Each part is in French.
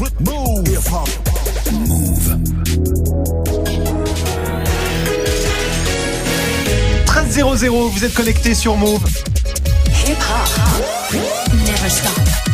Move. Move. 13 00, vous êtes connecté sur Move. Hip hop. Never stop.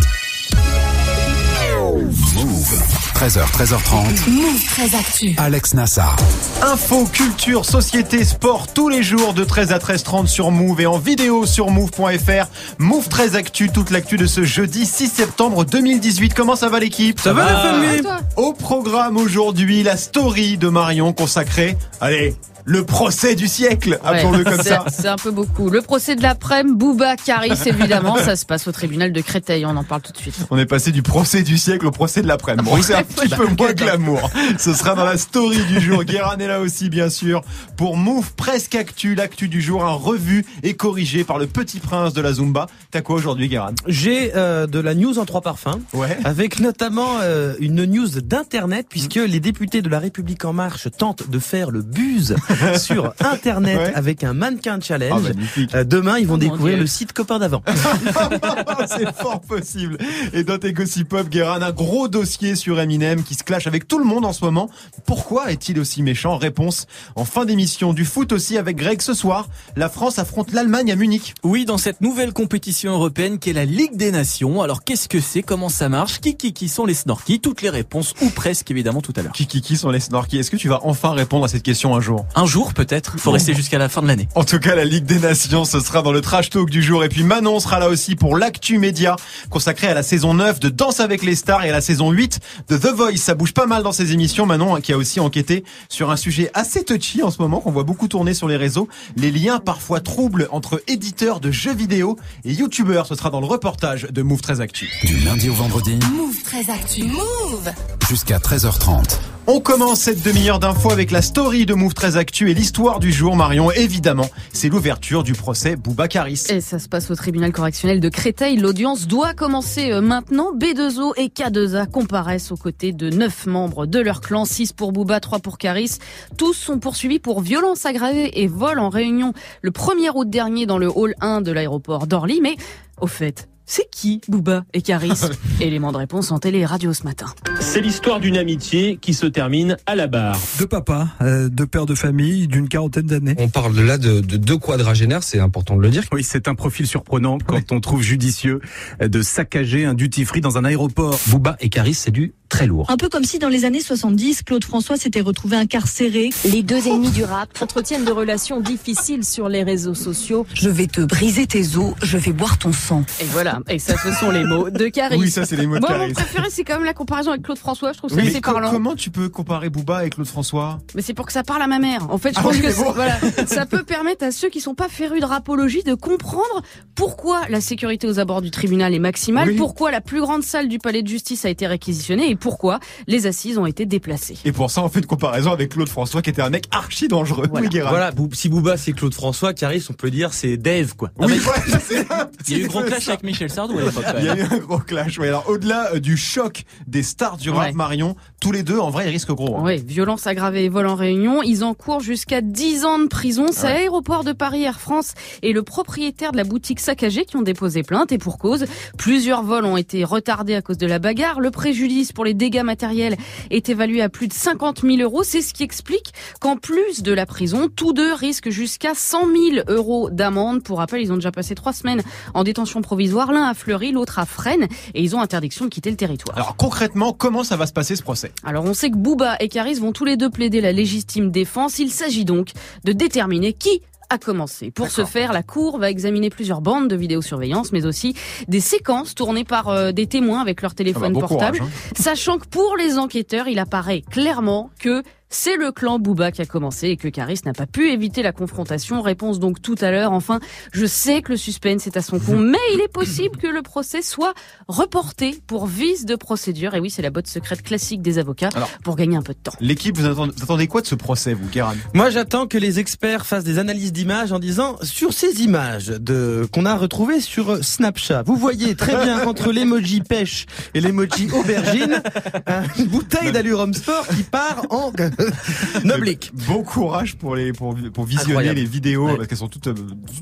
13h, 13h30. Move très actu. Alex Nassar. Info, culture, société, sport, tous les jours de 13 à 13h30 sur Move et en vidéo sur move.fr. Move 13 Actu, toute l'actu de ce jeudi 6 septembre 2018. Comment ça va l'équipe? Ça va la famille? Au programme aujourd'hui, la story de Marion consacrée, allez, le procès du siècle, appelons-le comme ça. C'est un peu beaucoup. Le procès de l'après-midi, Bouba Caris, évidemment, ça se passe au tribunal de Créteil, on en parle tout de suite. On est passé du procès du siècle au procès de l'après-midi. Bon, c'est un petit peu moins glamour. Ce sera dans la story du jour. Guérin est là aussi, bien sûr, pour Move Presque Actu, l'actu du jour, un revu et corrigé par le petit prince de la Zumba. T'as quoi aujourd'hui, Guérin? J'ai euh, de la news en trois parfums. Ouais. Avec notamment euh, une news d'internet puisque les députés de la République en marche tentent de faire le buzz sur internet Ouais. avec un mannequin challenge. magnifique. Euh, demain, ils vont Oh découvrir le site copain d'avant. c'est fort possible. Et dans tes gossip pop, Guérin, un gros dossier sur Eminem qui se clash avec tout le monde en ce moment. Pourquoi est-il aussi méchant? Réponse en fin d'émission du foot aussi avec Greg ce soir. La France affronte l'Allemagne à Munich. Oui, dans cette nouvelle compétition européenne qui est la Ligue des Nations. Alors qu'est-ce que c'est? Comment ça marche? Qui qui qui sont les snorkies? Toutes les réponses, ou presque évidemment tout à l'heure. Qui qui qui sont les snorkies? Est-ce que tu vas enfin répondre à cette question un jour? Un jour peut-être, faut rester jusqu'à la fin de l'année. En tout cas, la Ligue des Nations, ce sera dans le trash talk du jour. Et puis Manon sera là aussi pour l'actu média consacrée à la saison 9 de Danse avec les stars et à la saison 8 de The Voice. Ça bouge pas mal dans ces émissions. Manon qui a aussi enquêté sur un sujet assez touchy en ce moment qu'on voit beaucoup tourner sur les réseaux. Les liens parfois troubles entre éditeurs de jeux vidéo et youtubeurs. Ce sera dans le reportage de Move 13 Actu. Du lundi au vendredi Move très actu. Move. jusqu'à 13h30. On commence cette demi-heure d'infos avec la story de Move 13 Actu et l'histoire du jour, Marion. Évidemment, c'est l'ouverture du procès Boubacaris. Et ça se passe au tribunal correctionnel de Créteil. L'audience doit commencer euh, maintenant. B2O et K2A comparaissent aux côtés de neuf membres de leur clan, 6 pour Bouba, 3 pour Caris. Tous sont poursuivis pour violence aggravée et vol en réunion le 1er août dernier dans le hall 1 de l'aéroport d'Orly. Mais au fait, c'est qui Bouba et Caris Élément de réponse en télé et radio ce matin. C'est l'histoire d'une amitié qui se termine à la barre. de papa, euh, de père de famille d'une quarantaine d'années. On parle là de, de deux quadragénaires, c'est important de le dire. Oui, c'est un profil surprenant quand on trouve judicieux de saccager un duty-free dans un aéroport. Booba et Caris, c'est du très lourd. Un peu comme si dans les années 70, Claude François s'était retrouvé incarcéré. Les deux ennemis du rap entretiennent de relations difficiles sur les réseaux sociaux. Je vais te briser tes os, je vais boire ton sang. Et voilà, et ça ce sont les mots de Caris. Oui, ça c'est les mots de Moi, Caris. mon préféré, c'est quand même la comparaison avec Claude François. Je trouve ça Oui, assez mais co- parlant. comment tu peux comparer Booba avec Claude François? Mais c'est pour que ça parle à ma mère. En fait, je Ah pense oui, que mais c'est- bon. voilà, ça peut permettre à ceux qui sont pas férus de rapologie de comprendre pourquoi la sécurité aux abords du tribunal est maximale, Oui. pourquoi la plus grande salle du palais de justice a été réquisitionnée et pourquoi les assises ont été déplacées. Et pour ça, on fait une comparaison avec Claude François qui était un mec archi dangereux. Voilà. Oui, Guérin. Voilà, si Booba c'est Claude François, Caris on peut dire c'est Dave quoi. Oui, ouais, c'est un Il y a eu peu clash ça. avec Michel Sardou à l'époque. quand Il y a eu un gros clash. Alors au-delà euh, du choc des stars du rap Ouais. Marion, tous les deux, en vrai, ils risquent gros. hein. Oui, violence aggravée et vol en réunion. Ils encourent jusqu'à 10 ans de prison. C'est l'aéroport de Paris Air France et le propriétaire de la boutique saccagée qui ont déposé plainte et pour cause. Plusieurs vols ont été retardés à cause de la bagarre. Le préjudice pour les dégâts matériels est évalué à plus de 50 000 euros. C'est ce qui explique qu'en plus de la prison, tous deux risquent jusqu'à 100 000 euros d'amende. Pour rappel, ils ont déjà passé trois semaines en détention provisoire. L'un à Fleury, l'autre à Fresnes et ils ont interdiction de quitter le territoire. Alors concrètement, comment ça va se passer ce procès? Alors on sait que Booba et Caris vont tous les deux plaider la légitime défense. Il s'agit donc de déterminer qui a commencé. Pour ce faire, la Cour va examiner plusieurs bandes de vidéosurveillance, mais aussi des séquences tournées par euh, des témoins avec leur téléphone bon portable, courage, hein. sachant que pour les enquêteurs, il apparaît clairement que c'est le clan Booba qui a commencé et que Caris n'a pas pu éviter la confrontation. Réponse donc tout à l'heure. Enfin, je sais que le suspense est à son fond, mais il est possible que le procès soit reporté pour vice de procédure. Et oui, c'est la botte secrète classique des avocats Alors- pour gagner un peu de temps. L'équipe, vous attendez, vous attendez quoi de ce procès, vous, Guérin Moi, j'attends que les experts fassent des analyses d'images en disant sur ces images de qu'on a retrouvées sur Snapchat, vous voyez très bien entre l'emoji pêche et l'emoji aubergine une bouteille d'Allurum Sport qui part en Noblique. Bon courage pour les pour, pour visionner Incroyable. les vidéos Ouais. parce qu'elles sont toutes euh,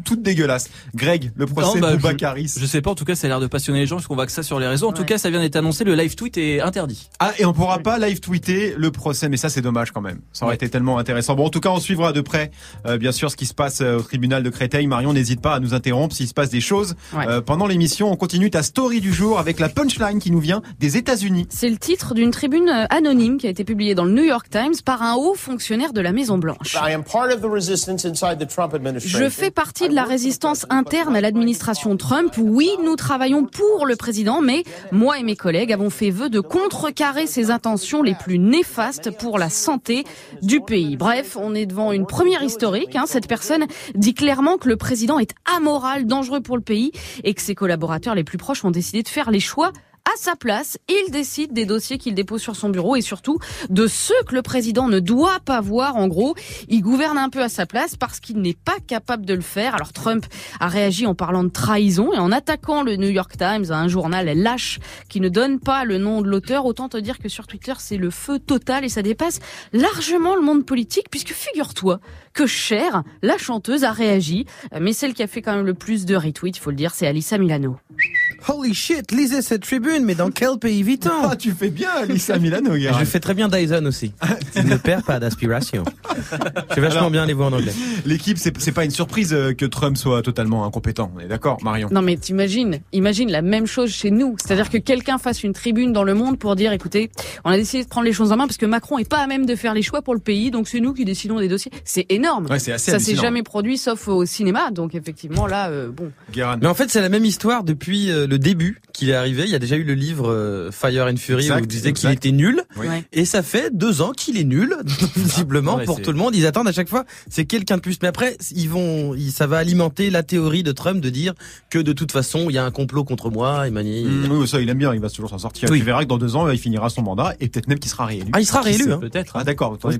toutes dégueulasses. Greg, le procès Non, bah, Bouba je- Karis. Je sais pas, en tout cas, ça a l'air de passionner les gens parce qu'on voit que ça sur les réseaux. En tout cas, ça vient d'être annoncé, le live tweet est interdit. Ah, et on pourra pas live tweeter le procès, mais ça c'est dommage quand même. Ça aurait été tellement intéressant. Bon, en tout cas, on suivra de près, euh, bien sûr, ce qui se passe euh, au tribunal de Créteil. Marion, n'hésite pas à nous interrompre s'il se passe des choses. Ouais. Euh, pendant l'émission, on continue ta story du jour avec la punchline qui nous vient des États-Unis. C'est le titre d'une tribune euh, anonyme qui a été publiée dans le New York Times par un haut fonctionnaire de la Maison Blanche. Je fais partie de la résistance interne à l'administration Trump. Oui, nous travaillons pour le président, mais moi et mes collègues avons fait vœu de contrecarrer ses intentions les plus néfastes pour la santé du pays. Bref, on est devant une première historique. hein. Cette personne dit clairement que le président est amoral, dangereux pour le pays et que ses collaborateurs les plus proches ont décidé de faire les choix à sa place, il décide des dossiers qu'il dépose sur son bureau et surtout de ceux que le président ne doit pas voir. En gros, il gouverne un peu à sa place parce qu'il n'est pas capable de le faire. Alors Trump a réagi en parlant de trahison et en attaquant le New York Times, un journal lâche qui ne donne pas le nom de l'auteur. Autant te dire que sur Twitter, c'est le feu total et ça dépasse largement le monde politique puisque figure-toi que Cher, la chanteuse, a réagi. Mais celle qui a fait quand même le plus de retweets, il faut le dire, c'est Alissa Milano. Holy shit, lisez cette tribune, mais dans quel pays vit-on Ah, tu fais bien, Alissa Milano, Guérin. Je fais très bien Dyson aussi. Il ne perd pas d'aspiration. Je fais vachement Alors- bien les voix en anglais. L'équipe, c'est c'est pas une surprise euh, que Trump soit totalement incompétent. On est d'accord, Marion Non mais t'imagines, imagine la même chose chez nous. C'est-à-dire que quelqu'un fasse une tribune dans le monde pour dire, écoutez, on a décidé de prendre les choses en main parce que Macron est pas à même de faire les choix pour le pays, donc c'est nous qui décidons des dossiers. C'est énorme. Ouais, c'est assez Ça s'est jamais produit sauf au cinéma, donc effectivement là, euh, bon. Guérin. Mais en fait, c'est la même histoire depuis euh, le début qu'il est arrivé. Il y a déjà eu le livre euh, Fire and Fury Exact, où il disait qu'il était nul. Oui. Et ça fait deux ans qu'il est nul, visiblement, Ouais, pour tout le monde. Ils attendent à chaque fois, c'est quelqu'un de plus. Mais après, ils vont, ça va alimenter la théorie de Trump de dire que de toute façon, il y a un complot contre moi. Mmh, oui, ça, il aime bien, il va toujours s'en sortir. Oui. Tu verras que dans deux ans, il finira son mandat et peut-être même qu'il sera réélu. Ah, il sera réélu. Hein. Peut-être. Ah, d'accord, Oui.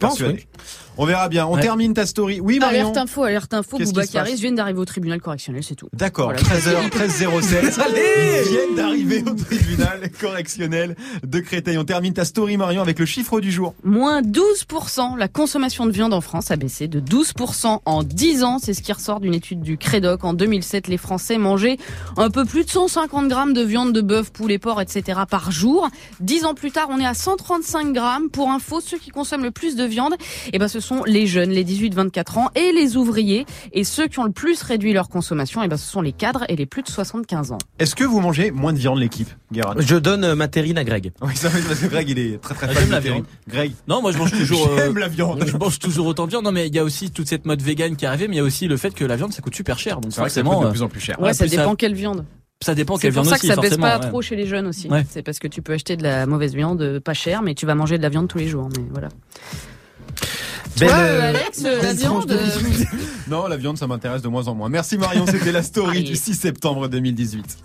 On verra bien. On Ouais. termine ta story. Oui, Marion Alerte info, alerte info, Qu'est-ce qui Bouba se passe Karis viennent d'arriver au tribunal correctionnel, c'est tout. D'accord, Voilà. 13h, 13h07. Allez Ils viennent d'arriver au tribunal correctionnel de Créteil. On termine ta story, Marion, avec le chiffre du jour. Moins 12%, la consommation de viande en France a baissé de 12% en 10 ans. C'est ce qui ressort d'une étude du Crédoc. En 2007, les Français mangeaient un peu plus de 150 grammes de viande de bœuf, poulet, porc, etc. par jour. 10 ans plus tard, on est à 135 grammes. Pour info, ceux qui consomment le plus de viande, eh ben, ce sont les jeunes, les 18-24 ans et les ouvriers. Et ceux qui ont le plus réduit leur consommation, eh ben, ce sont les cadres et les plus de 75 ans. Est-ce que vous mangez moins de viande, l'équipe, Guérin Je donne euh, ma terrine à Greg. Oui, ça va, parce que Greg, il est très très Ah, fan j'aime de la terrine. viande. Greg, Non, moi je mange toujours. euh, j'aime la viande. Je mange toujours autant de viande. Non, mais il y a aussi toute cette mode vegan qui est arrivée, mais il y a aussi le fait que la viande ça coûte super cher. Donc C'est vrai que ça forcément, coûte de euh, plus en plus cher. Ouais, Ouais, ça dépend ça- quelle viande. ça dépend C'est quelle pour viande ça aussi. que ça baisse pas ouais. trop chez les jeunes aussi. Ouais. C'est parce que tu peux acheter de la mauvaise viande pas chère, mais tu vas manger de la viande tous les jours. Mais voilà. Belle, Toi, euh, euh, Alex, euh, la tranche viande. de euh, vie. Non, la viande, ça m'intéresse de moins en moins. Merci Marion, c'était la story du 6 septembre 2018.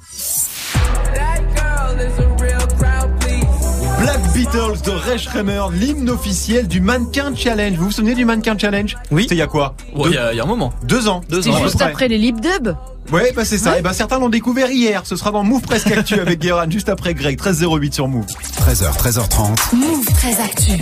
Black Beatles de Ray Schremer, l'hymne officiel du Mannequin Challenge. Vous vous souvenez du Mannequin Challenge? Oui. C'était il y a quoi? Ouais, il y, a- il y a un moment. deux ans. Deux C'est ans, juste près. après les lip dubs. Ouais, bah c'est ça. Et ben certains l'ont découvert hier. Ce sera dans Move Presque Actu avec Guérin, juste après Greg, 1308 sur Move. 13h, 13h30. Move très actu.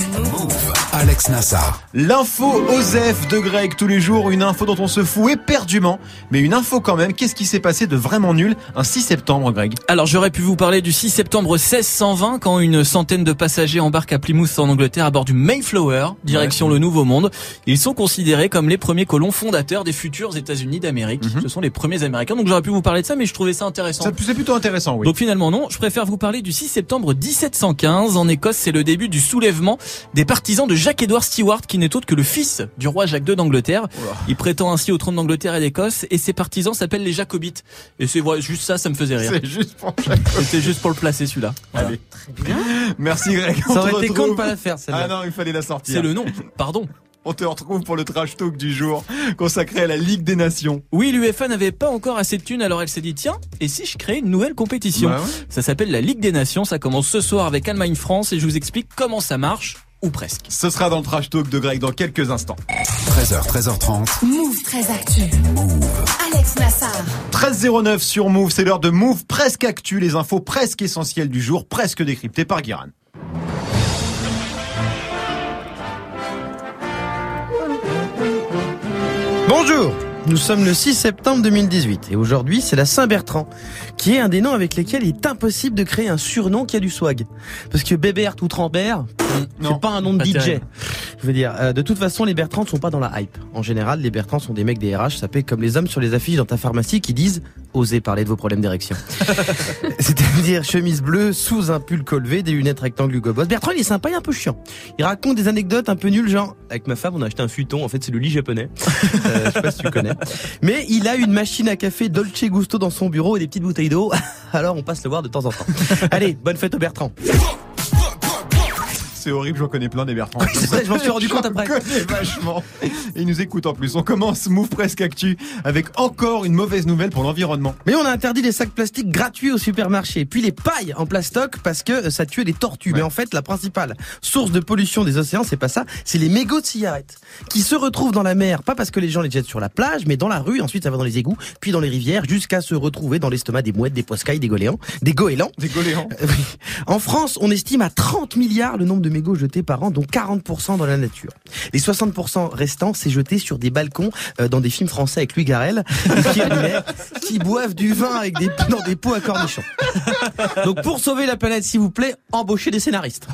Alex Nassar. L'info OSEF de Greg tous les jours, une info dont on se fout éperdument, mais une info quand même. Qu'est-ce qui s'est passé de vraiment nul un 6 septembre, Greg? Alors j'aurais pu vous parler du 6 septembre 1620 quand une centaine de passagers embarquent à Plymouth en Angleterre à bord du Mayflower, direction le Nouveau Monde. Ils sont considérés comme les premiers colons fondateurs des futurs États-Unis d'Amérique. Ce sont les premiers Américains. Donc j'aurais pu vous parler de ça, mais je trouvais ça intéressant. Ça, C'est plutôt intéressant, oui. Donc finalement non, je préfère vous parler du 6 septembre 1715. En Écosse, c'est le début du soulèvement des partisans de Jacques-Édouard Stewart, qui n'est autre que le fils du roi Jacques II d'Angleterre. Il prétend ainsi au trône d'Angleterre et d'Écosse, et ses partisans s'appellent les Jacobites. Et c'est voilà, juste ça, ça me faisait rire. c'est juste pour C'était juste pour le placer celui-là. Voilà. Allez. Merci Greg. On Ça aurait été con de pas la faire, celle-là. Ah non, il fallait la sortir. C'est le nom, pardon. On te retrouve pour le trash talk du jour consacré à la Ligue des Nations. Oui, l'UEFA n'avait pas encore assez de thunes, alors elle s'est dit tiens, et si je crée une nouvelle compétition Bah ouais. Ça s'appelle la Ligue des Nations, ça commence ce soir avec Allemagne-France et je vous explique comment ça marche, ou presque. Ce sera dans le trash talk de Greg dans quelques instants. 13h, 13h30. Move très actu. Alex Nassar. 13.09 sur Move, c'est l'heure de Move presque actu, les infos presque essentielles du jour, presque décryptées par Guérin. Bonjour nous sommes le 6 septembre 2018 et aujourd'hui c'est la Saint-Bertrand qui est un des noms avec lesquels il est impossible de créer un surnom qui a du swag. Parce que Bébert ou Trambert, c'est pas un nom de pas DJ. terrible. Je veux dire, euh, de toute façon les Bertrands ne sont pas dans la hype. En général, les Bertrands sont des mecs des RH sapés comme les hommes sur les affiches dans ta pharmacie qui disent « Osez parler de vos problèmes d'érection ». C'est-à-dire chemise bleue sous un pull colvé, des lunettes rectangles Hugo Boss. Bertrand il est sympa et un peu chiant. Il raconte des anecdotes un peu nulles genre « Avec ma femme on a acheté un futon, en fait c'est le lit japonais ». Euh, je sais pas si tu connais. Mais il a une machine à café Dolce Gusto dans son bureau et des petites bouteilles d'eau. Alors on passe le voir de temps en temps. Allez, bonne fête au Bertrand. C'est horrible, j'en connais plein des Bertrand. c'est vrai, je m'en suis rendu compte après. Connais vachement. Et ils nous écoutent en plus. On commence Move Presque Actu avec encore une mauvaise nouvelle pour l'environnement. Mais on a interdit les sacs plastiques gratuits au supermarché, puis les pailles en plastoc parce que ça tuait les tortues. Mais en fait, la principale source de pollution des océans, c'est pas ça, c'est les mégots de cigarettes qui se retrouvent dans la mer, pas parce que les gens les jettent sur la plage, mais dans la rue. Ensuite, ça va dans les égouts, puis dans les rivières, jusqu'à se retrouver dans l'estomac des mouettes, des poiscailles, des goélands, des goélands. Des goélands. Euh, oui. En France, on estime à 30 milliards le nombre de mégots jetés par an, dont 40% dans la nature. Les 60% restants, c'est jeté sur des balcons euh, dans des films français avec Louis Hennet, qui boivent du vin avec des, dans des pots à cornichons. Donc pour sauver la planète, s'il vous plaît, embauchez des scénaristes.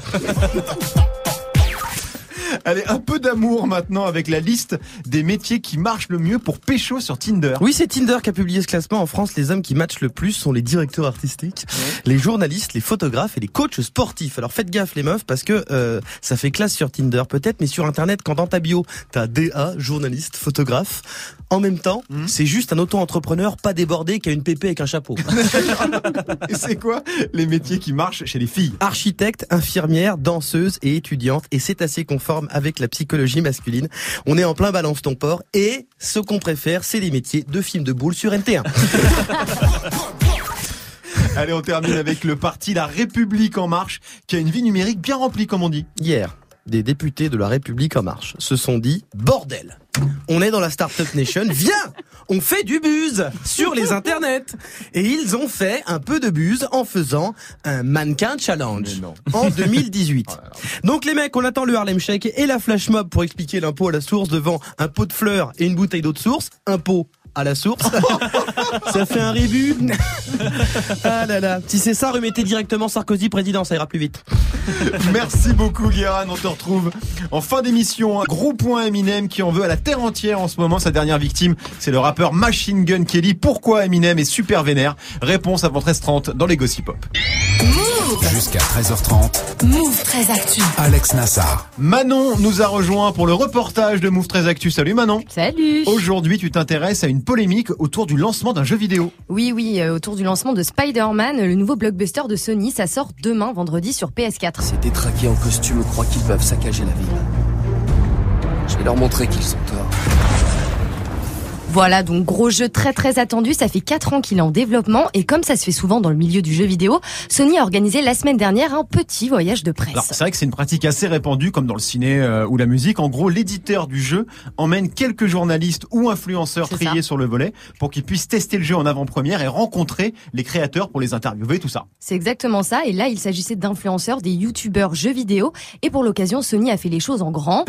Allez, un peu d'amour maintenant avec la liste des métiers qui marchent le mieux pour pécho sur Tinder. Oui, c'est Tinder qui a publié ce classement. En France, les hommes qui matchent le plus sont les directeurs artistiques, les journalistes, les photographes et les coachs sportifs. Alors faites gaffe les meufs parce que euh, ça fait classe sur Tinder peut-être, mais sur Internet, quand dans ta bio, t'as DA, journaliste, photographe, en même temps, c'est juste un auto-entrepreneur pas débordé qui a une pépé avec un chapeau. Et c'est quoi les métiers qui marchent chez les filles? Architecte, infirmière, danseuse et étudiante. Et c'est assez conforme avec la psychologie masculine. On est en plein balance ton port. Et ce qu'on préfère, c'est les métiers de films de boules sur NT1. Allez, on termine avec le parti La République En Marche, qui a une vie numérique bien remplie, comme on dit. Hier, des députés de la République en marche se sont dit bordel. On est dans la Startup Nation, viens On fait du buzz sur les internets Et ils ont fait un peu de buzz en faisant un mannequin challenge en 2018. Donc les mecs, on attend le Harlem Shake et la flash mob pour expliquer l'impôt à la source devant un pot de fleurs et une bouteille d'eau de source. Impôt à la source. ça fait un rébut. ah là là. Si c'est ça, remettez directement Sarkozy président, ça ira plus vite. Merci beaucoup Guérin, on te retrouve en fin d'émission. Un gros point Eminem qui en veut à la terre entière en ce moment. Sa dernière victime, c'est le rappeur Machine Gun Kelly. Pourquoi Eminem est super vénère? Réponse avant 13h30 dans les Gossip Pop. Jusqu'à 13h30, Move très actu. Alex Nassar. Manon nous a rejoint pour le reportage de Move 13 Actu. Salut Manon. Salut Aujourd'hui, tu t'intéresses à une polémique autour du lancement d'un jeu vidéo. Oui, oui, euh, autour du lancement de Spider-Man, le nouveau blockbuster de Sony, ça sort demain, vendredi, sur PS4. Ces détraqués en costume croient qu'ils peuvent saccager la ville. Je vais leur montrer qu'ils sont tort. Voilà, donc gros jeu très très attendu, ça fait 4 ans qu'il est en développement, et comme ça se fait souvent dans le milieu du jeu vidéo, Sony a organisé la semaine dernière un petit voyage de presse. Alors c'est vrai que c'est une pratique assez répandue comme dans le ciné euh, ou la musique. En gros, l'éditeur du jeu emmène quelques journalistes ou influenceurs triés ça. sur le volet pour qu'ils puissent tester le jeu en avant-première et rencontrer les créateurs pour les interviewer, tout ça. C'est exactement ça, et là il s'agissait d'influenceurs, des youtubeurs jeux vidéo, et pour l'occasion Sony a fait les choses en grand.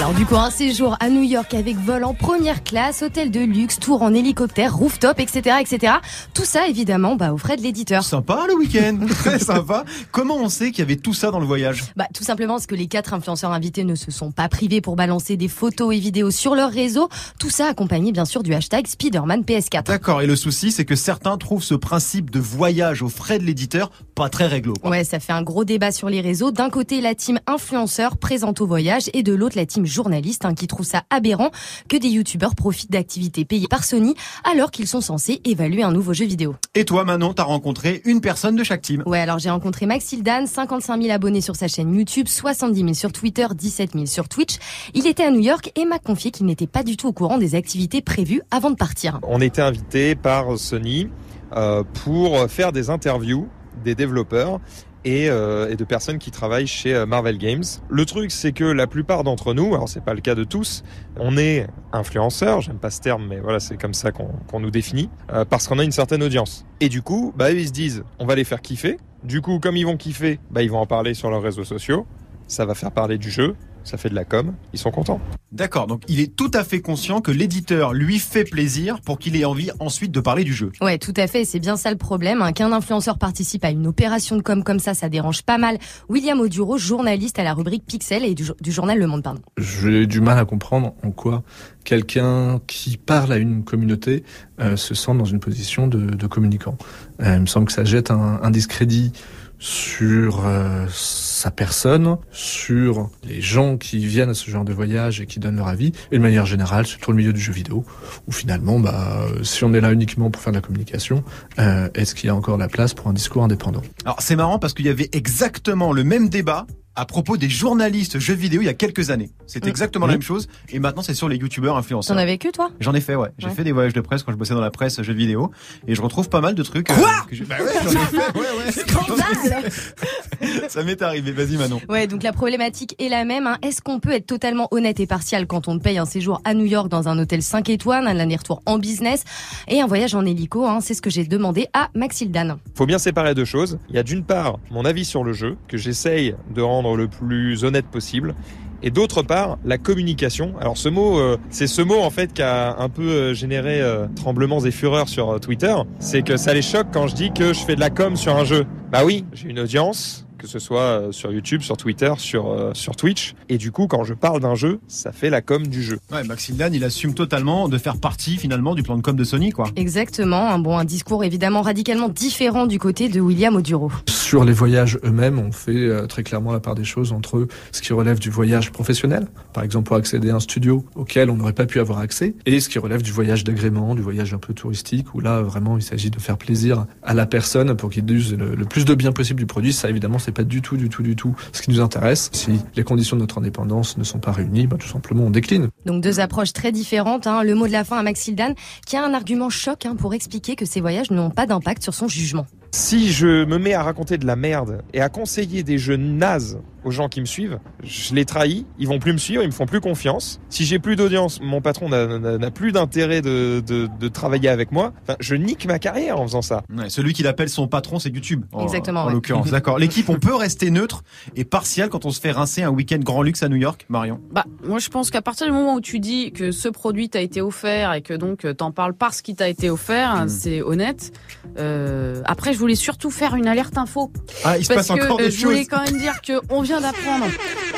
Alors du coup, un séjour à New York avec vol en première classe, hôtel de luxe, tour en hélicoptère, rooftop, etc., etc. Tout ça, évidemment, bah, aux frais de l'éditeur. Sympa le week-end, très sympa. Comment on sait qu'il y avait tout ça dans le voyage? Bah, tout simplement parce que les quatre influenceurs invités ne se sont pas privés pour balancer des photos et vidéos sur leur réseau. Tout ça accompagné, bien sûr, du hashtag Spider-Man PS4. D'accord, et le souci c'est que certains trouvent ce principe de voyage aux frais de l'éditeur pas très réglo. quoi. Ouais, ça fait un gros débat sur les réseaux. D'un côté, la team influenceur présente au voyage et de l'autre, la team journaliste hein, qui trouve ça aberrant que des youtubeurs profitent d'activités payées par Sony alors qu'ils sont censés évaluer un nouveau jeu vidéo. Et toi Manon, t'as rencontré une personne de chaque team. Ouais, alors j'ai rencontré Max Hildan, 55 000 abonnés sur sa chaîne YouTube, 70 000 sur Twitter, 17 000 sur Twitch. Il était à New York et m'a confié qu'il n'était pas du tout au courant des activités prévues avant de partir. On était invité par Sony euh, pour faire des interviews des développeurs et, euh, et de personnes qui travaillent chez euh, Marvel Games. Le truc, c'est que la plupart d'entre nous, alors c'est pas le cas de tous, on est influenceurs, j'aime pas ce terme, mais voilà, c'est comme ça qu'on nous définit, euh, parce qu'on a une certaine audience. Et du coup, bah, ils se disent, on va les faire kiffer. Du coup, comme ils vont kiffer, bah, ils vont en parler sur leurs réseaux sociaux. Ça va faire parler du jeu. ça fait de la com, ils sont contents. D'accord, donc il est tout à fait conscient que l'éditeur lui fait plaisir pour qu'il ait envie ensuite de parler du jeu. Ouais, tout à fait. C'est bien ça le problème. hein. Qu'un influenceur participe à une opération de com comme ça, ça dérange pas mal. William Oduro, journaliste à la rubrique Pixel et du, jo- du journal Le Monde, pardon. J'ai du mal à comprendre en quoi quelqu'un qui parle à une communauté euh, se sent dans une position de, de communicant. Euh, il me semble que ça jette un, un discrédit sur euh, sa personne, sur les gens qui viennent à ce genre de voyage et qui donnent leur avis, et de manière générale sur tout le milieu du jeu vidéo, où finalement, bah, si on est là uniquement pour faire de la communication, euh, est-ce qu'il y a encore la place pour un discours indépendant? Alors c'est marrant parce qu'il y avait exactement le même débat à propos des journalistes jeux vidéo il y a quelques années. C'est Mm. exactement la même chose et maintenant c'est sur les youtubeurs influenceurs. T'en as vécu, toi? J'en ai fait, ouais. J'ai Ouais. fait des voyages de presse quand je bossais dans la presse jeux vidéo et je retrouve pas mal de trucs. Quoi? bah ouais, j'en ai fait, ouais, ouais. Ça m'est arrivé. Vas-y Manon. Ouais, donc la problématique est la même. hein. Est-ce qu'on peut être totalement honnête et partial quand on paye un séjour à New York dans un hôtel 5 étoiles, un aller-retour en business et un voyage en hélico hein? C'est ce que j'ai demandé à Maxildan. Faut bien séparer deux choses. Il y a d'une part mon avis sur le jeu, que j'essaye de rendre le plus honnête possible. Et d'autre part, la communication. Alors ce mot, euh, c'est ce mot en fait qui a un peu euh, généré euh, tremblements et fureurs sur euh, Twitter. C'est que ça les choque quand je dis que je fais de la com sur un jeu. Bah oui, j'ai une audience, que ce soit euh, sur YouTube, sur Twitter, sur, euh, sur Twitch. Et du coup, quand je parle d'un jeu, ça fait la com du jeu. Ouais, Maxildan, il assume totalement de faire partie finalement du plan de com de Sony, quoi. Exactement. Un bon, un discours évidemment radicalement différent du côté de William Oduro. Sur les voyages eux-mêmes, on fait euh, très clairement la part des choses entre ce qui relève du voyage professionnel, par exemple pour accéder à un studio auquel on n'aurait pas pu avoir accès, et ce qui relève du voyage d'agrément, du voyage un peu touristique, où là vraiment il s'agit de faire plaisir à la personne pour qu'il use le, le plus de bien possible du produit. Ça évidemment c'est pas du tout, du tout, du tout ce qui nous intéresse. Si les conditions de notre indépendance ne sont pas réunies, bah, tout simplement on décline. Donc deux approches très différentes. hein. Le mot de la fin à Maxildan, qui a un argument choc hein, pour expliquer que ces voyages n'ont pas d'impact sur son jugement. Si je me mets à raconter de la merde et à conseiller des jeux nazes aux gens qui me suivent, je les trahis, ils vont plus me suivre, ils me font plus confiance. Si j'ai plus d'audience, mon patron n'a- plus d'intérêt de, de, de travailler avec moi. Enfin, je nique ma carrière en faisant ça. Ouais, celui qui l'appelle son patron, c'est YouTube. en- Exactement, En ouais. l'occurrence, d'accord. L'équipe, on peut rester neutre et partial quand on se fait rincer un week-end grand luxe à New York, Marion? Bah, moi, je pense qu'à partir du moment où tu dis que ce produit t'a été offert et que donc euh, t'en parles parce qu'il t'a été offert, Mm. c'est honnête. Euh, après, je voulais surtout faire une alerte info. Ah, il se parce passe que encore euh, des je voulais choses. quand même dire que on vient d'apprendre.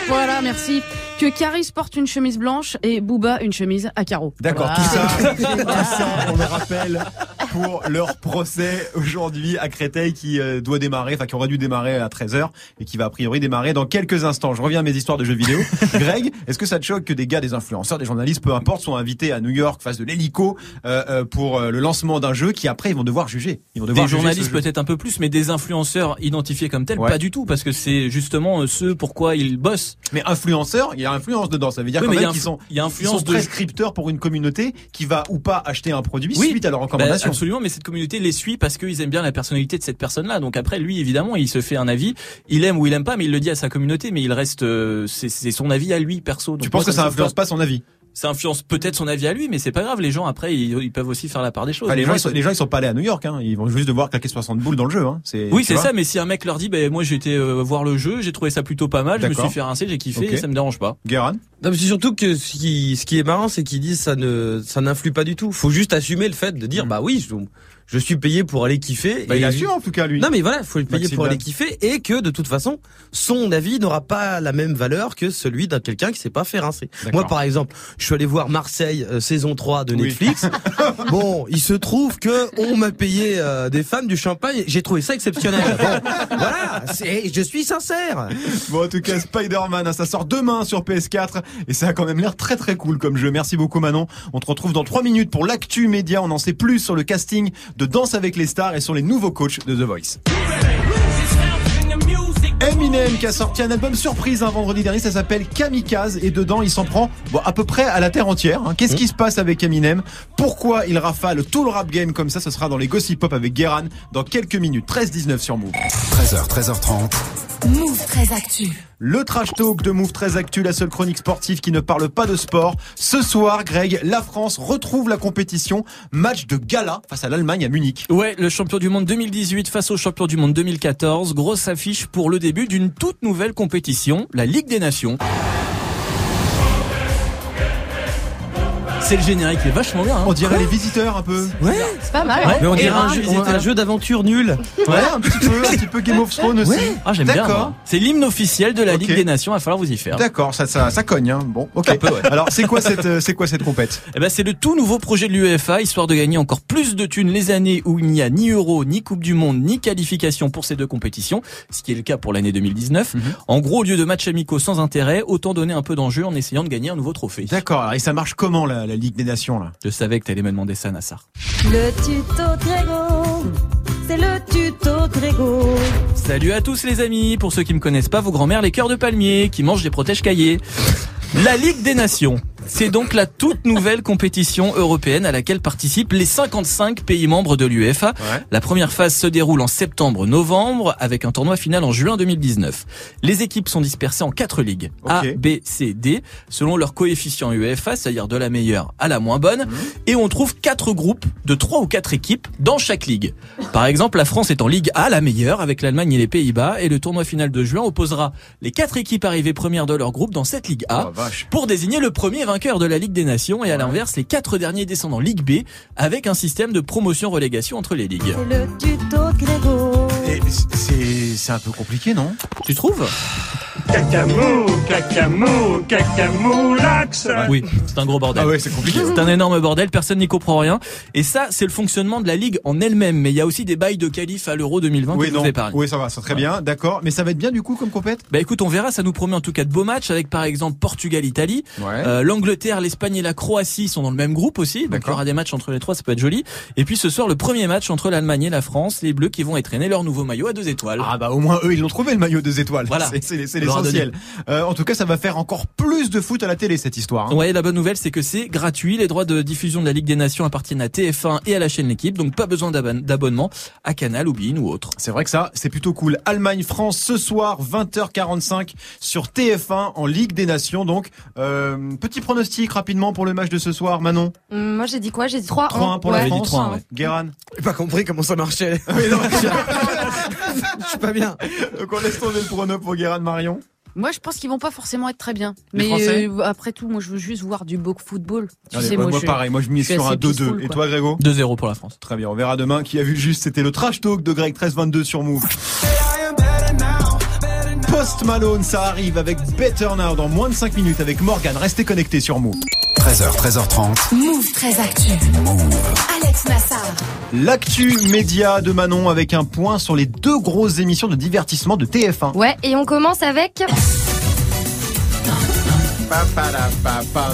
Voilà, merci. Que Caris porte une chemise blanche et Booba une chemise à carreaux. D'accord, Voilà. tout ça, tout ça, on le rappelle pour leur procès aujourd'hui à Créteil qui euh, doit démarrer, enfin qui aurait dû démarrer à 13h et qui va a priori démarrer dans quelques instants. Je reviens à mes histoires de jeux vidéo. Greg, est-ce que ça te choque que des gars, des influenceurs, des journalistes, peu importe, soient invités à New York, face de l'hélico euh, pour le lancement d'un jeu qui après ils vont devoir juger. Ils vont devoir Des juger journalistes jeu. Peut-être un peu plus, mais des influenceurs identifiés comme tels, Ouais. pas du tout, parce que c'est justement euh, ce pourquoi ils bossent. Mais influenceurs, il y a influence dedans. Ça veut dire Oui, quand même qu'ils sont, il y a ils influence sont de- prescripteurs pour une communauté qui va ou pas acheter un produit Oui. suite à leurs Bah, recommandations. absolument, mais cette communauté les suit parce qu'ils aiment bien la personnalité de cette personne-là. Donc après, lui, évidemment, il se fait un avis. Il aime ou il aime pas, mais il le dit à sa communauté, mais il reste, euh, c'est son avis à lui perso. Donc tu penses que ça influence pas son avis Ça influence peut-être son avis à lui, mais c'est pas grave. Les gens après, ils, ils peuvent aussi faire la part des choses. Enfin, les, Les gens, ils sont, les gens, ils sont pas allés à New York, hein. Ils vont juste devoir claquer 60 boules dans le jeu, hein. C'est, Oui, c'est ça, mais si un mec leur dit, ben moi j'ai été euh, voir le jeu, j'ai trouvé ça plutôt pas mal, je me D'accord. suis fait rincer, j'ai kiffé, Ok. et ça me dérange pas. Guérin Non, mais c'est surtout que ce qui, ce qui est marrant, c'est qu'ils disent ça ne, ça n'influe pas du tout. Faut juste assumer le fait de dire, bah oui, je, je suis payé pour aller kiffer. Bah, et il assume, en tout cas, lui. Non, mais voilà, faut le payer Maxime pour aller kiffer et que de toute façon, son avis n'aura pas la même valeur que celui d'un quelqu'un qui s'est pas fait rincer. Moi, par exemple, je suis allé voir Marseille euh, saison 3 de Oui. Netflix. bon, il se trouve que on m'a payé euh, des femmes du champagne. J'ai trouvé ça exceptionnel. Bon, voilà, je suis sincère. Bon, en tout cas, Spider-Man, hein, ça sort demain sur PS4 et ça a quand même l'air très très cool comme jeu. Merci beaucoup Manon. On te retrouve dans 3 minutes pour l'actu média. On en sait plus sur le casting de Danse avec les stars et sur les nouveaux coachs de The Voice. Eminem qui a sorti un album surprise un vendredi dernier, ça s'appelle Kamikaze et dedans il s'en prend bon, à peu près à la terre entière. hein. Qu'est-ce qui se passe avec Eminem? Pourquoi il rafale tout le rap game comme ça? Ce sera dans les Gossip Pop avec Guéran dans quelques minutes. 13-19 sur Move. 13h, 13h30. Move très actu. Le trash talk de Move très actu, la seule chronique sportive qui ne parle pas de sport. Ce soir, Greg, la France retrouve la compétition. Match de gala face à l'Allemagne à Munich. Ouais, le champion du monde 2018 face au champion du monde 2014. Grosse affiche pour le début d'une toute nouvelle compétition, la Ligue des Nations. C'est le générique, il est vachement bien. hein. On dirait les visiteurs un peu. Ouais. C'est pas mal. Ouais. Mais on dirait un un jeu, visiteur. un jeu d'aventure nul. Ouais, un petit peu, un petit peu Game of Thrones aussi. Ah, j'aime bien. D'accord. C'est l'hymne officiel de la. Ligue des Nations, il va falloir vous y faire. D'accord, ça, ça, ça cogne, hein. Bon, ok. Un peu, ouais. Alors, c'est quoi cette, euh, c'est quoi cette compète Eh ben, c'est le tout nouveau projet de l'UEFA, histoire de gagner encore plus de thunes les années où il n'y a ni euro, ni Coupe du Monde, ni qualification pour ces deux compétitions, ce qui est le cas pour l'année 2019. Mhm. En gros, au lieu de matchs amicaux sans intérêt, autant donner un peu d'enjeu en essayant de gagner un nouveau trophée. D'accord. Et ça marche comment la, la Ligue des Nations là Je savais que t'allais me demander ça, Nassar. Le tuto Grégo, c'est le tuto Grégo. Salut à tous les amis, pour ceux qui me connaissent pas, vos grands-mères les cœurs de palmier, qui mangent des protèges cahiers. La Ligue des Nations, c'est donc la toute nouvelle compétition européenne à laquelle participent les 55 pays membres de l'UEFA. La première phase se déroule en septembre-novembre avec un tournoi final en juin 2019. Les équipes sont dispersées en quatre ligues, A. B, C, D, selon leur coefficient UEFA, c'est-à-dire de la meilleure à la moins bonne, et on trouve quatre groupes de trois ou quatre équipes dans chaque ligue. Par exemple, la France est en Ligue A, la meilleure, avec l'Allemagne et les Pays-Bas, et le tournoi final de juin opposera les quatre équipes arrivées premières de leur groupe dans cette Ligue A, Oh, pour désigner le premier vainqueur de la Ligue des Nations, et à l'inverse, les quatre derniers descendent en Ligue B, avec un système de promotion-relégation entre les ligues. C'est le tuto Grégo. Et c'est, c'est un peu compliqué, non? Tu trouves? Cacamou, cacamou, cacamoulax. Oui, c'est un gros bordel. Ah ouais, c'est compliqué. C'est un énorme bordel, personne n'y comprend rien. Et ça, c'est le fonctionnement de la Ligue en elle-même. Mais il y a aussi des bails de qualif à l'Euro 2020 Oui, que je non. vous épargne. Oui, ça va, c'est très bien, d'accord. Mais ça va être bien du coup comme compète? Bah écoute, on verra, ça nous promet en tout cas de beaux matchs avec par exemple Portugal-Italie. Ouais. Euh, L'Angleterre, l'Espagne et la Croatie sont dans le même groupe aussi. Donc il y aura des matchs entre les trois, ça peut être joli. Et puis ce soir, le premier match entre l'Allemagne et la France, les Bleus qui vont étraîner leur nouveau maillot à deux étoiles. Ah bah au moins eux ils l'ont trouvé le maillot deux étoiles. Voilà. C'est, l'essentiel. Euh, en tout cas ça va faire encore plus de foot à la télé cette histoire. hein. Ouais, la bonne nouvelle, c'est que c'est gratuit. Les droits de diffusion de la Ligue des Nations appartiennent à TF1 et à la chaîne L'équipe, donc pas besoin d'abon- d'abonnement à Canal ou Bein ou autre. C'est vrai que ça, c'est plutôt cool. Allemagne-France ce soir, 20h45 sur TF1 en Ligue des Nations. Donc, euh, petit pronostic rapidement pour le match de ce soir, Manon. Hum, Moi j'ai dit quoi? J'ai dit 3 3-1 pour la. France. 3-1, ouais. Guéran. J'ai pas compris comment ça marchait. Je suis pas bien. Donc on laisse tomber le prono pour Guéran Marion. Moi, je pense qu'ils vont pas forcément être très bien. Les Mais euh, après tout, moi, je veux juste voir du beau football. Tu Allez, sais, moi, moi, moi, je, pareil, moi je mise sur un assez 2-2. peaceful, Et toi Grégo 2-0 pour la France. Très bien, on verra demain. Qui a vu juste, c'était le trash talk de Greg 1322 sur Move. Post Malone, ça arrive avec Better Now dans moins de 5 minutes avec Morgan. Restez connectés sur Move. 13h, 13h30. Move très actu. Alex Nassar. L'actu média de Manon avec un point sur les deux grosses émissions de divertissement de TF1. Ouais, et on commence avec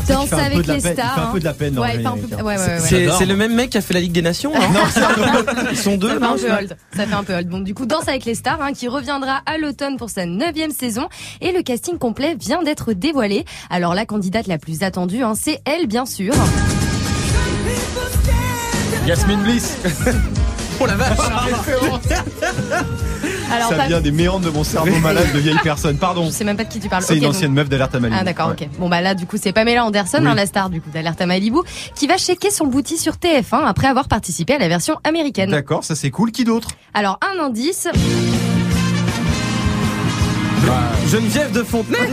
Danse avec de la les peine- Il fait un stars. peu de la peine Ouais, peu- ouais, ouais. C'est le même mec qui a fait la Ligue des Nations. hein Non, c'est un autre. Ils sont deux. Ça fait un peu old. Ça fait un peu old. Donc du coup, Danse avec les stars, hein, qui reviendra à l'automne pour sa neuvième saison. Et le casting complet vient d'être dévoilé. Alors la candidate la plus attendue, hein, c'est elle, bien sûr. Yasmine Bliss. Oh la vache. Alors, ça pas- vient des méandres de mon cerveau malade de vieille personne. Pardon. Je sais même pas de qui tu parles. C'est Ok, une donc- ancienne meuf d'Alerte à Malibu. Ah d'accord, Ouais. ok. Bon bah là du coup c'est Pamela Anderson, Oui. hein, la star du coup d'Alerte à Malibu, qui va checker son bouti sur TF1 après avoir participé à la version américaine. D'accord, ça c'est cool. Qui d'autre? Alors un indice, Geneviève de Fontenay.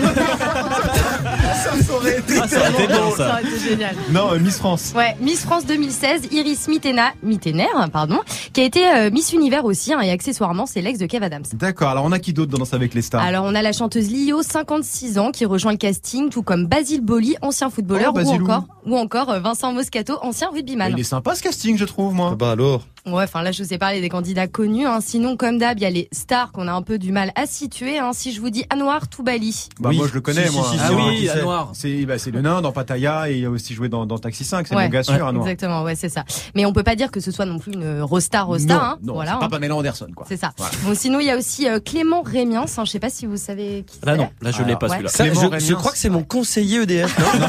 Ça aurait été Ah, ça aurait été bien, ça ça. aurait été génial. Non, euh, Miss France. Ouais, Miss France 2016, Iris Mitena, Mittener, pardon, qui a été euh, Miss Univers aussi, hein, et accessoirement c'est l'ex de Kev Adams. D'accord, alors on a qui d'autre dans Danse avec les stars? Alors on a la chanteuse Lio, 56 ans, qui rejoint le casting, tout comme Basile Boli, ancien footballeur, Oh, ou encore, ou encore euh, Vincent Moscato, ancien rugbyman. Il est sympa ce casting, je trouve, moi. Bah alors? Ouais, enfin là je vous ai parlé des candidats connus. Hein. Sinon, comme d'hab, il y a les stars qu'on a un peu du mal à situer. Hein. Si je vous dis Anwar Toubali. Bah, Oui. moi, je le connais, Si, moi. si, si, Ah oui. Anouar. C'est bah, c'est le nain dans Pattaya et il a aussi joué dans, dans Taxi 5. C'est Ouais, mon gars sûr, ouais, exactement, ouais, c'est ça. Mais on peut pas dire que ce soit non plus une rostar rostar. Non, hein. non, voilà, c'est pas hein. Pamela Anderson, quoi. C'est ça. Voilà. Bon, sinon il y a aussi euh, Clément Rémiens. Hein. Je sais pas si vous savez qui c'est. Là non, là je l'ai pas ouais. celui-là. Ça, je, Rémiens. je crois que c'est mon conseiller EDF. Non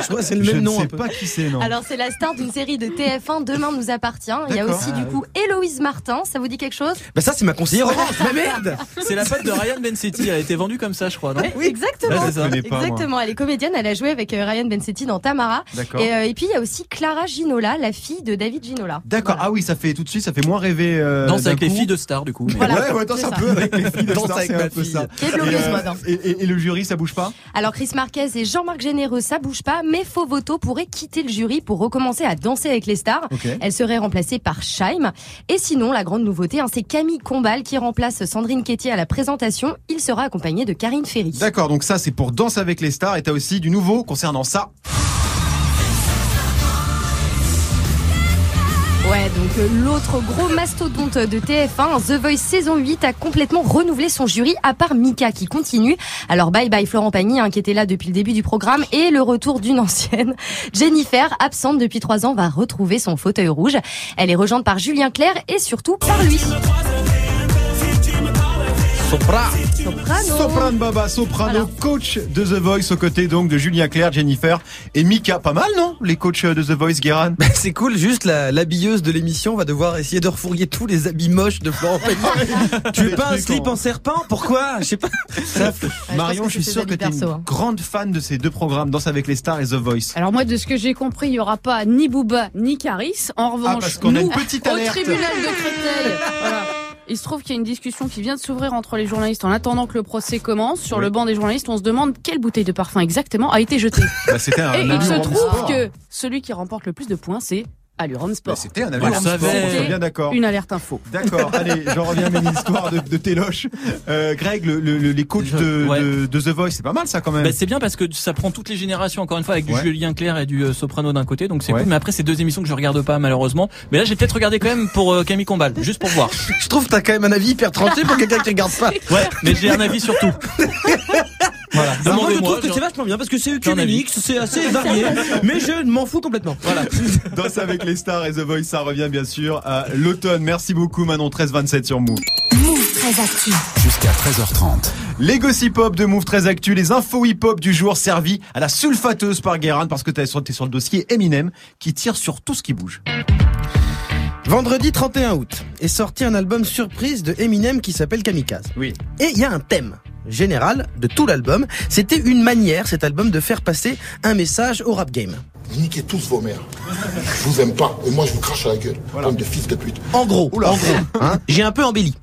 je crois que c'est le Je même nom. sais un peu. pas qui c'est, non. Alors c'est la star d'une série de TF1 de Demain nous appartient. Il y a aussi du Ah, coup Héloïse Martin. Ça vous dit quelque chose? Bah ça c'est ma conseillère orange, mais merde C'est la pote de Ryan Bensetti, elle a été vendue comme ça, je crois, non? Oui, exactement. Ça. Exactement. Elle est comédienne. Elle a joué avec euh, Ryan Bensetti dans Tamara. Et, euh, et puis il y a aussi Clara Ginola, la fille de David Ginola. D'accord. Ah oui, ça fait tout de suite, ça fait moins rêver. Euh, Danse avec les coup. filles de stars, du coup. mais- Voilà, ouais, ouais, danse un peu avec les filles de stars, avec c'est ma un peu fille. ça. Qui est de Et, l'Auguste euh, hein. et, le jury, ça bouge pas Alors Chris Marquez et Jean-Marc Généreux, ça bouge pas, mais Faux Voto pourrait quitter le jury pour recommencer à danser avec les stars. Elle serait remplacée par Scheim. Et sinon, la grande nouveauté, hein, c'est Camille Combal qui remplace Sandrine Quétier à la présentation. Il sera accompagné de Karine Ferry. D'accord, donc ça c'est pour Danse avec les stars et t'as aussi du nouveau concernant ça. Ouais, donc euh, l'autre gros mastodonte de TF1, The Voice saison 8, a complètement renouvelé son jury, à part Mika qui continue. Alors bye bye Florent Pagny, hein, qui était là depuis le début du programme, et le retour d'une ancienne. Jennifer, absente depuis trois ans, va retrouver son fauteuil rouge. Elle est rejointe par Julien Clerc et surtout par lui. Sopra. Soprano. Soprano Baba, Soprano, coach de The Voice aux côtés donc de Julien Clerc, Jennifer et Mika. Pas mal non Les coachs de The Voice, Guéran Bah, c'est cool, juste la- l'habilleuse de l'émission va devoir essayer de refourguer tous les habits moches de Florent Pagny. tu veux pas un slip en- en serpent? Pourquoi? Je sais pas. Marion, je suis sûr que tu es une hein. grande fan de ces deux programmes, Danse avec les stars et The Voice. Alors moi, de ce que j'ai compris, il n'y aura pas ni Booba ni Caris. En revanche, Ah, parce qu'on a nous, une petite au tribunal de Créteil, voilà. Il se trouve qu'il y a une discussion qui vient de s'ouvrir entre les journalistes en attendant que le procès commence. Sur Oui. le banc des journalistes, on se demande quelle bouteille de parfum exactement a été jetée. Bah, c'était un Et il se en trouve que celui qui remporte le plus de points, c'est Allure Sport. C'était un en sport, on C'était soit bien d'accord. Une alerte info. D'accord, allez, j'en reviens à mes histoires de, de Téloche. Euh, Greg, le, le- le- les coachs de, Ouais. de, de The Voice, c'est pas mal ça quand même. Bah, c'est bien parce que ça prend toutes les générations encore une fois avec du Ouais. Julien Clerc et du euh, Soprano d'un côté donc c'est Ouais. cool mais après c'est deux émissions que je regarde pas malheureusement mais là j'ai peut-être regardé quand même pour euh, Camille Combal juste pour voir Je trouve que t'as quand même un avis hyper tranché pour quelqu'un qui regarde pas. ouais mais j'ai un avis sur tout voilà Alors moi je trouve que c'est vachement bien parce que c'est œcuménique, c'est assez varié, mais je m'en fous complètement. Voilà. Danse avec les stars et The Voice, ça revient bien sûr à l'automne. Merci beaucoup Manon 1327 sur Move. Move très actu. Jusqu'à 13h30. Les gossip hop de Move très actu, les infos hip hop du jour servis à la sulfateuse par Guérin parce que t'es sur, sur le dossier Eminem qui tire sur tout ce qui bouge. Vendredi 31 août est sorti un album surprise de Eminem qui s'appelle Kamikaze. Oui. Et il y a un thème général de tout l'album. C'était une manière, cet album, de faire passer un message au rap game. Niquez tous vos mères. Je vous aime pas. Et moi, je vous crache à la gueule. Bande de fils de pute. En gros, en gros, hein, j'ai un peu embelli.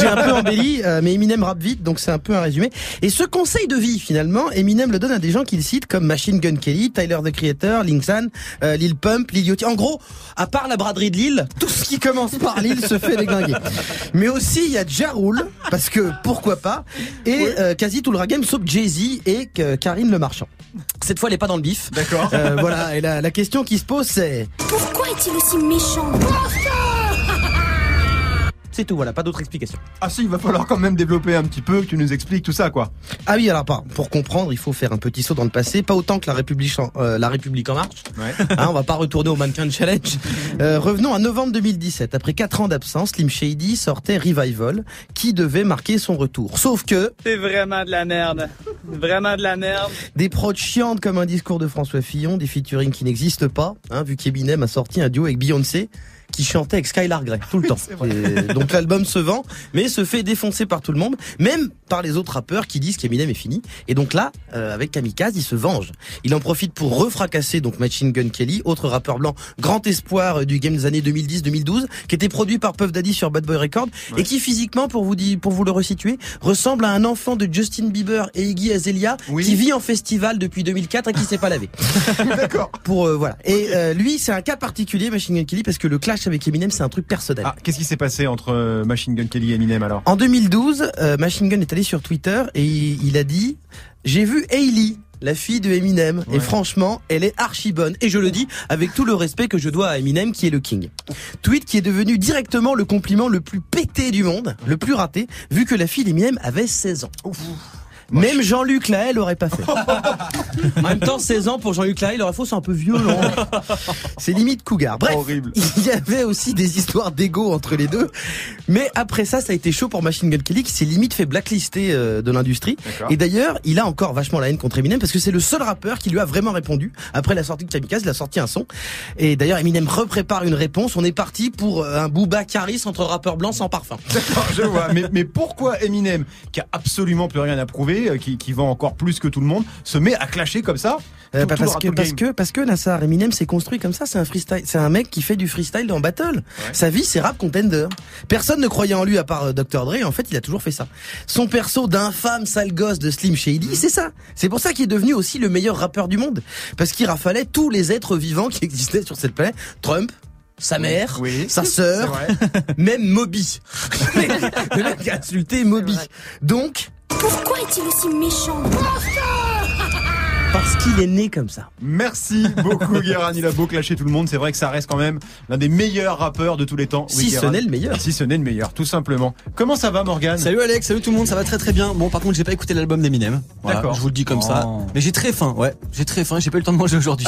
J'ai un peu embelli, euh, mais Eminem rappe vite, donc c'est un peu un résumé. Et ce conseil de vie, finalement, Eminem le donne à des gens qu'il cite comme Machine Gun Kelly, Tyler the Creator, Linksan, euh, Lil Pump, Lil Yachty. En gros, à part la braderie de Lil, tout ce qui commence par Lil se fait déglinguer. Mais aussi, il y a Ja Rule, parce que pourquoi pas, et euh, quasi tout le rap game, sauf Jay-Z et euh, Karine Le Marchand. Cette fois, elle est pas dans le bif. D'accord. Euh, voilà, et la, la question qui se pose, c'est... Pourquoi est-il aussi méchant? C'est tout, voilà, pas d'autre explication. Ah si, il va falloir quand même développer un petit peu, que tu nous expliques tout ça quoi. Ah oui, alors pas. Pour comprendre, il faut faire un petit saut dans le passé, pas autant que la République, en- euh, la République en marche. Ouais. Hein, on va pas retourner au Mannequin Challenge. Euh, revenons à novembre 2017. Après quatre ans d'absence, Slim Shady sortait Revival, qui devait marquer son retour. Sauf que C'est vraiment de la merde. Vraiment de la merde. des prods chiantes comme un discours de François Fillon, des featuring qui n'existent pas, hein, vu qu'Eminem a sorti un duo avec Beyoncé qui chantait avec Skylar Grey tout le temps. Et donc l'album se vend, mais se fait défoncer par tout le monde, même par les autres rappeurs qui disent qu'Eminem est fini. Et donc là, euh, avec Kamikaze, il se venge. Il en profite pour refracasser donc Machine Gun Kelly, autre rappeur blanc, grand espoir euh, du game des années 2010-2012, qui était produit par Puff Daddy sur Bad Boy Records et qui physiquement, pour vous dire, pour vous le resituer, ressemble à un enfant de Justin Bieber et Iggy Azalea qui vit en festival depuis 2004 et qui s'est pas lavé. D'accord. Pour euh, voilà. Et euh, lui, c'est un cas particulier, Machine Gun Kelly, parce que le clash avec Eminem, c'est un truc personnel. Ah, qu'est-ce qui s'est passé entre euh, Machine Gun Kelly et Eminem alors? En 2012, euh, Machine Gun est allé sur Twitter et il, il a dit J'ai vu Hailey, la fille de Eminem, et franchement, elle est archi bonne. Et je le dis avec tout le respect que je dois à Eminem, qui est le king. Tweet qui est devenu directement le compliment le plus pété du monde, le plus raté, vu que la fille d'Eminem avait 16 ans. Même Jean-Luc Lahaye l'aurait pas fait. en même temps, 16 ans pour Jean-Luc Lahaye, leur faut c'est un peu violent. c'est limite cougar. Bref, Horrible. il y avait aussi des histoires d'ego entre les deux. Mais après ça, ça a été chaud pour Machine Gun Kelly qui s'est limite fait blacklister euh, de l'industrie. D'accord. Et d'ailleurs, il a encore vachement la haine contre Eminem parce que c'est le seul rappeur qui lui a vraiment répondu. Après la sortie de Kamikaze, il a sorti un son. Et d'ailleurs, Eminem reprépare une réponse. On est parti pour euh, un Booba Caris entre rappeurs blancs sans parfum. D'accord, je vois. Mais, mais pourquoi Eminem, qui a absolument plus rien à prouver, euh, qui, qui vend encore plus que tout le monde, se met à clasher comme ça Euh, tout- tout le parce, que, parce que parce que Nassar Eminem s'est construit comme ça, c'est un freestyle, c'est un mec qui fait du freestyle dans battle. Sa vie c'est rap contender. Personne ne croyait en lui à part euh, Dr Dre, en fait, il a toujours fait ça. Son perso d'infâme sale gosse de Slim Shady, c'est ça. C'est pour ça qu'il est devenu aussi le meilleur rappeur du monde parce qu'il rafalait tous les êtres vivants qui existaient sur cette planète. Trump sa mère, Oui, sa sœur, même Moby. le mec a insulté Moby. Donc, Pourquoi est-il aussi méchant? Parce qu'il est né comme ça. Merci beaucoup Guérin, il a beau clasher tout le monde, c'est vrai que ça reste quand même l'un des meilleurs rappeurs de tous les temps. Si ce n'est le meilleur. Si ce n'est le meilleur, tout simplement. Comment ça va Morgane? Salut Alex, salut tout le monde, ça va très très bien. Bon, par contre, j'ai pas écouté l'album d'Eminem. Voilà, D'accord. Je vous le dis comme ça. Oh. Mais j'ai très faim, ouais. J'ai très faim, j'ai pas eu le temps de manger aujourd'hui.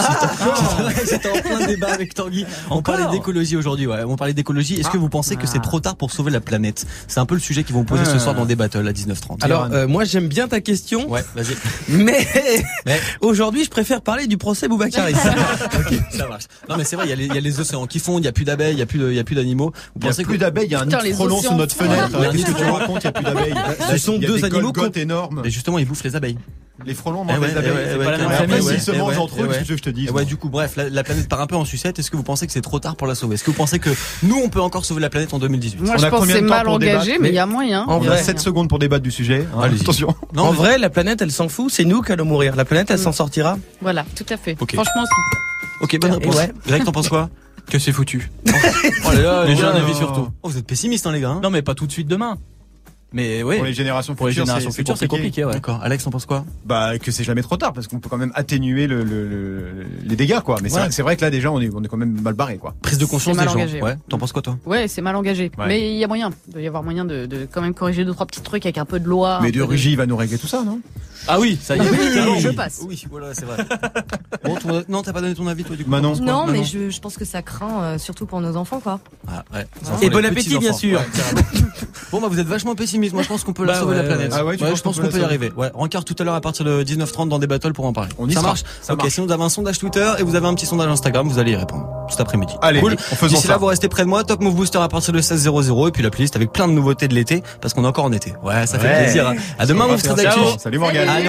C'était en plein débat avec Tanguy. On Encore parlait d'écologie aujourd'hui, ouais. On parlait d'écologie. Est-ce que vous pensez que c'est trop tard pour sauver la planète? C'est un peu le sujet qu'ils vont poser ce Ah. soir dans des battles à 19h30. Alors, euh, moi j'aime bien ta question. Ouais, vas-y. Mais, Mais- aujourd'hui, je préfère parler du procès Boubacaris. ok, ça marche. Non mais c'est vrai, il y, a les- il y a les océans qui fondent, il y a plus d'abeilles, il y a plus de- il y a plus d'animaux. Vous Il y a pensez plus d'abeilles, il y a un nid les de frelons océans. sous notre fenêtre. Il y a un Qu'est-ce que tu racontes Il y a plus d'abeilles. Ce sont Il y a deux des animaux énormes. Mais justement, ils bouffent les abeilles. Les frelons Eh mangent ouais, les eh abeilles. ouais, pas la eh eh S'ils se eh mangent entre eux, eh qu'est-ce que tu veux que je te dise Et ouais, du coup, bref, la, la planète part un peu en sucette. Est-ce que vous pensez que c'est trop tard pour la sauver Est-ce que vous pensez que nous, on peut encore sauver la planète en 2018 Moi, On je a pense que c'est mal engagé, mais il y a moyen. En vrai. 7 secondes pour débattre du sujet. hein. Attention. Non, en vrai, la planète, elle s'en fout. C'est nous qui allons mourir. La planète, elle s'en sortira. Voilà, tout à fait. Ok. Franchement, c'est- Ok, bonne réponse. ouais. Greg, t'en penses quoi Que c'est foutu. Oh là là, oh un là avis là. sur tout. Oh, vous êtes pessimiste, hein, les gars. hein Non mais pas tout de suite demain. Mais oui. Pour les générations Pour les futures, générations c'est- futures, c'est compliqué, ouais. D'accord. Alex, t'en penses quoi Bah que c'est jamais trop tard parce qu'on peut quand même atténuer le, le- le- les dégâts quoi. Mais c'est Ouais. vrai- c'est vrai que là déjà on est on est quand même mal barré quoi. Prise de conscience C'est mal des gens. engagé, ouais. ouais. T'en penses quoi, toi ouais, c'est mal engagé. Ouais. Mais il y a moyen. Il doit y avoir moyen de, de quand même corriger deux, trois petits trucs avec un peu de loi. Mais de il va nous régler tout ça non? Ah oui, ça y est. Oui, oui. je passe. Oui, voilà, c'est vrai. bon, toi- non, t'as pas donné ton avis, toi, du coup. Manon. Non, mais Manon je, je pense que ça craint euh, surtout pour nos enfants, quoi. Ah, ouais. Et bon appétit, bien sûr. Ouais, bon, bah, vous êtes vachement pessimiste. Moi, je pense qu'on peut la Bah sauver ouais, la planète. ouais. Ah ouais, tu penses je pense qu'on peut peut y arriver. Ouais. Rencard tout à l'heure à partir de 19h30 dans des battles pour en parler. On y ça sera. marche? Ça ok, marche. sinon vous avez un sondage Twitter et vous avez un petit sondage Instagram, vous allez y répondre cet après-midi. Allez, cool. en faisant D'ici ça. là, vous restez près de moi. Top Move Booster à partir de 16h00 et puis la playlist avec plein de nouveautés de l'été parce qu'on est encore en été. Ouais, ça fait Ouais. plaisir. À demain, On Move. Salut Morgane.